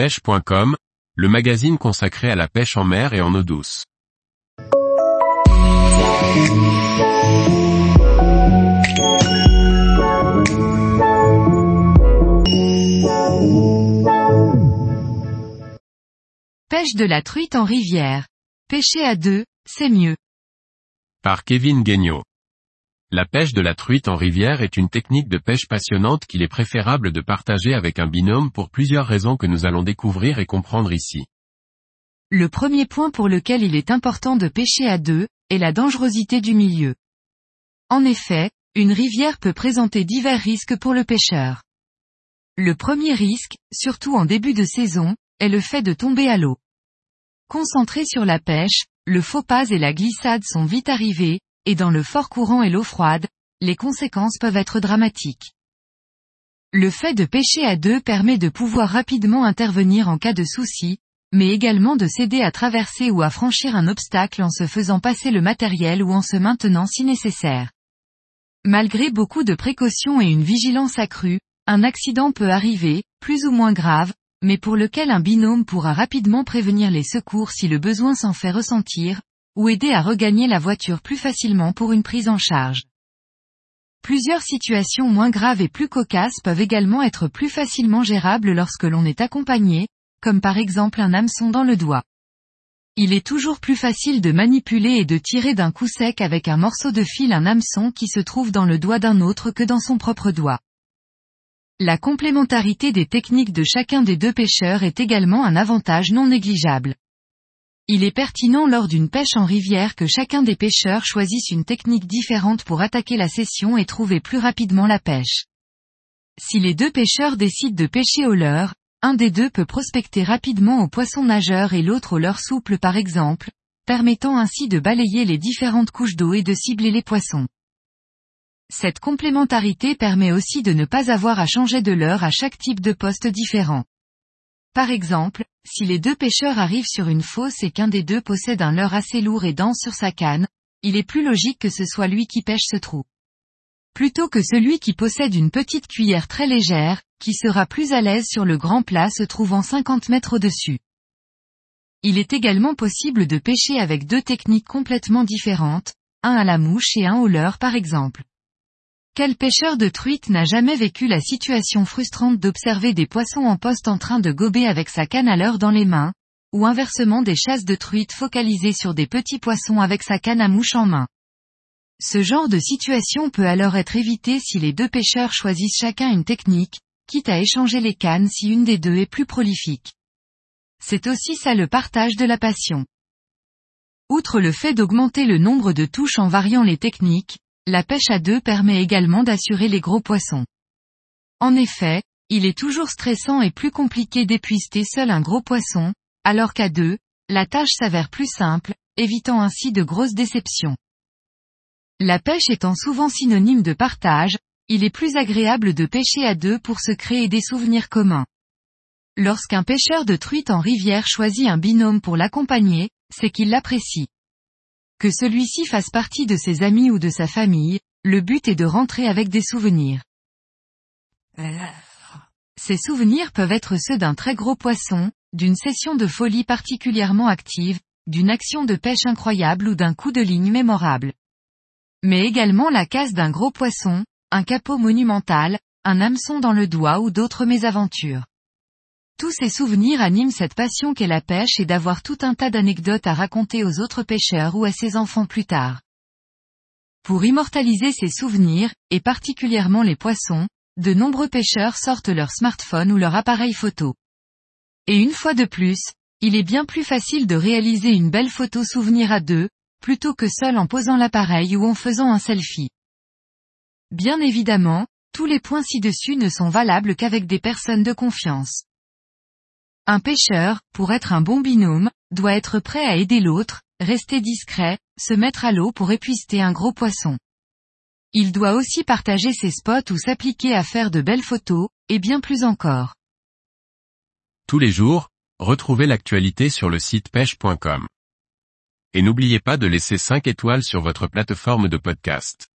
pêche.com, le magazine consacré à la pêche en mer et en eau douce. Pêche de la truite en rivière. Pêcher à deux, c'est mieux. Par Kevin Guignot. La pêche de la truite en rivière est une technique de pêche passionnante qu'il est préférable de partager avec un binôme pour plusieurs raisons que nous allons découvrir et comprendre ici. Le premier point pour lequel il est important de pêcher à deux, est la dangerosité du milieu. En effet, une rivière peut présenter divers risques pour le pêcheur. Le premier risque, surtout en début de saison, est le fait de tomber à l'eau. Concentré sur la pêche, le faux pas et la glissade sont vite arrivés, et dans le fort courant et l'eau froide, les conséquences peuvent être dramatiques. Le fait de pêcher à deux permet de pouvoir rapidement intervenir en cas de souci, mais également de s'aider à traverser ou à franchir un obstacle en se faisant passer le matériel ou en se maintenant si nécessaire. Malgré beaucoup de précautions et une vigilance accrue, un accident peut arriver, plus ou moins grave, mais pour lequel un binôme pourra rapidement prévenir les secours si le besoin s'en fait ressentir, ou aider à regagner la voiture plus facilement pour une prise en charge. Plusieurs situations moins graves et plus cocasses peuvent également être plus facilement gérables lorsque l'on est accompagné, comme par exemple un hameçon dans le doigt. Il est toujours plus facile de manipuler et de tirer d'un coup sec avec un morceau de fil un hameçon qui se trouve dans le doigt d'un autre que dans son propre doigt. La complémentarité des techniques de chacun des deux pêcheurs est également un avantage non négligeable. Il est pertinent lors d'une pêche en rivière que chacun des pêcheurs choisisse une technique différente pour attaquer la session et trouver plus rapidement la pêche. Si les deux pêcheurs décident de pêcher au leurre, un des deux peut prospecter rapidement au poisson nageur et l'autre au leurre souple par exemple, permettant ainsi de balayer les différentes couches d'eau et de cibler les poissons. Cette complémentarité permet aussi de ne pas avoir à changer de leurre à chaque type de poste différent. Par exemple, si les deux pêcheurs arrivent sur une fosse et qu'un des deux possède un leurre assez lourd et dense sur sa canne, il est plus logique que ce soit lui qui pêche ce trou. Plutôt que celui qui possède une petite cuillère très légère, qui sera plus à l'aise sur le grand plat se trouvant 50 mètres au-dessus. Il est également possible de pêcher avec deux techniques complètement différentes, un à la mouche et un au leurre par exemple. Quel pêcheur de truite n'a jamais vécu la situation frustrante d'observer des poissons en poste en train de gober avec sa canne à l'heure dans les mains, ou inversement des chasses de truite focalisées sur des petits poissons avec sa canne à mouche en main? Ce genre de situation peut alors être évité si les deux pêcheurs choisissent chacun une technique, quitte à échanger les cannes si une des deux est plus prolifique. C'est aussi ça le partage de la passion. Outre le fait d'augmenter le nombre de touches en variant les techniques, la pêche à deux permet également d'assurer les gros poissons. En effet, il est toujours stressant et plus compliqué d'épuister seul un gros poisson, alors qu'à deux, la tâche s'avère plus simple, évitant ainsi de grosses déceptions. La pêche étant souvent synonyme de partage, il est plus agréable de pêcher à deux pour se créer des souvenirs communs. Lorsqu'un pêcheur de truite en rivière choisit un binôme pour l'accompagner, c'est qu'il l'apprécie. Que celui-ci fasse partie de ses amis ou de sa famille, le but est de rentrer avec des souvenirs. Ces souvenirs peuvent être ceux d'un très gros poisson, d'une session de folie particulièrement active, d'une action de pêche incroyable ou d'un coup de ligne mémorable. Mais également la casse d'un gros poisson, un capot monumental, un hameçon dans le doigt ou d'autres mésaventures. Tous ces souvenirs animent cette passion qu'est la pêche et d'avoir tout un tas d'anecdotes à raconter aux autres pêcheurs ou à ses enfants plus tard. Pour immortaliser ces souvenirs, et particulièrement les poissons, de nombreux pêcheurs sortent leur smartphone ou leur appareil photo. Et une fois de plus, il est bien plus facile de réaliser une belle photo souvenir à deux, plutôt que seul en posant l'appareil ou en faisant un selfie. Bien évidemment, tous les points ci-dessus ne sont valables qu'avec des personnes de confiance. Un pêcheur, pour être un bon binôme, doit être prêt à aider l'autre, rester discret, se mettre à l'eau pour épuister un gros poisson. Il doit aussi partager ses spots ou s'appliquer à faire de belles photos, et bien plus encore. Tous les jours, retrouvez l'actualité sur le site pêche.com. Et n'oubliez pas de laisser 5 étoiles sur votre plateforme de podcast.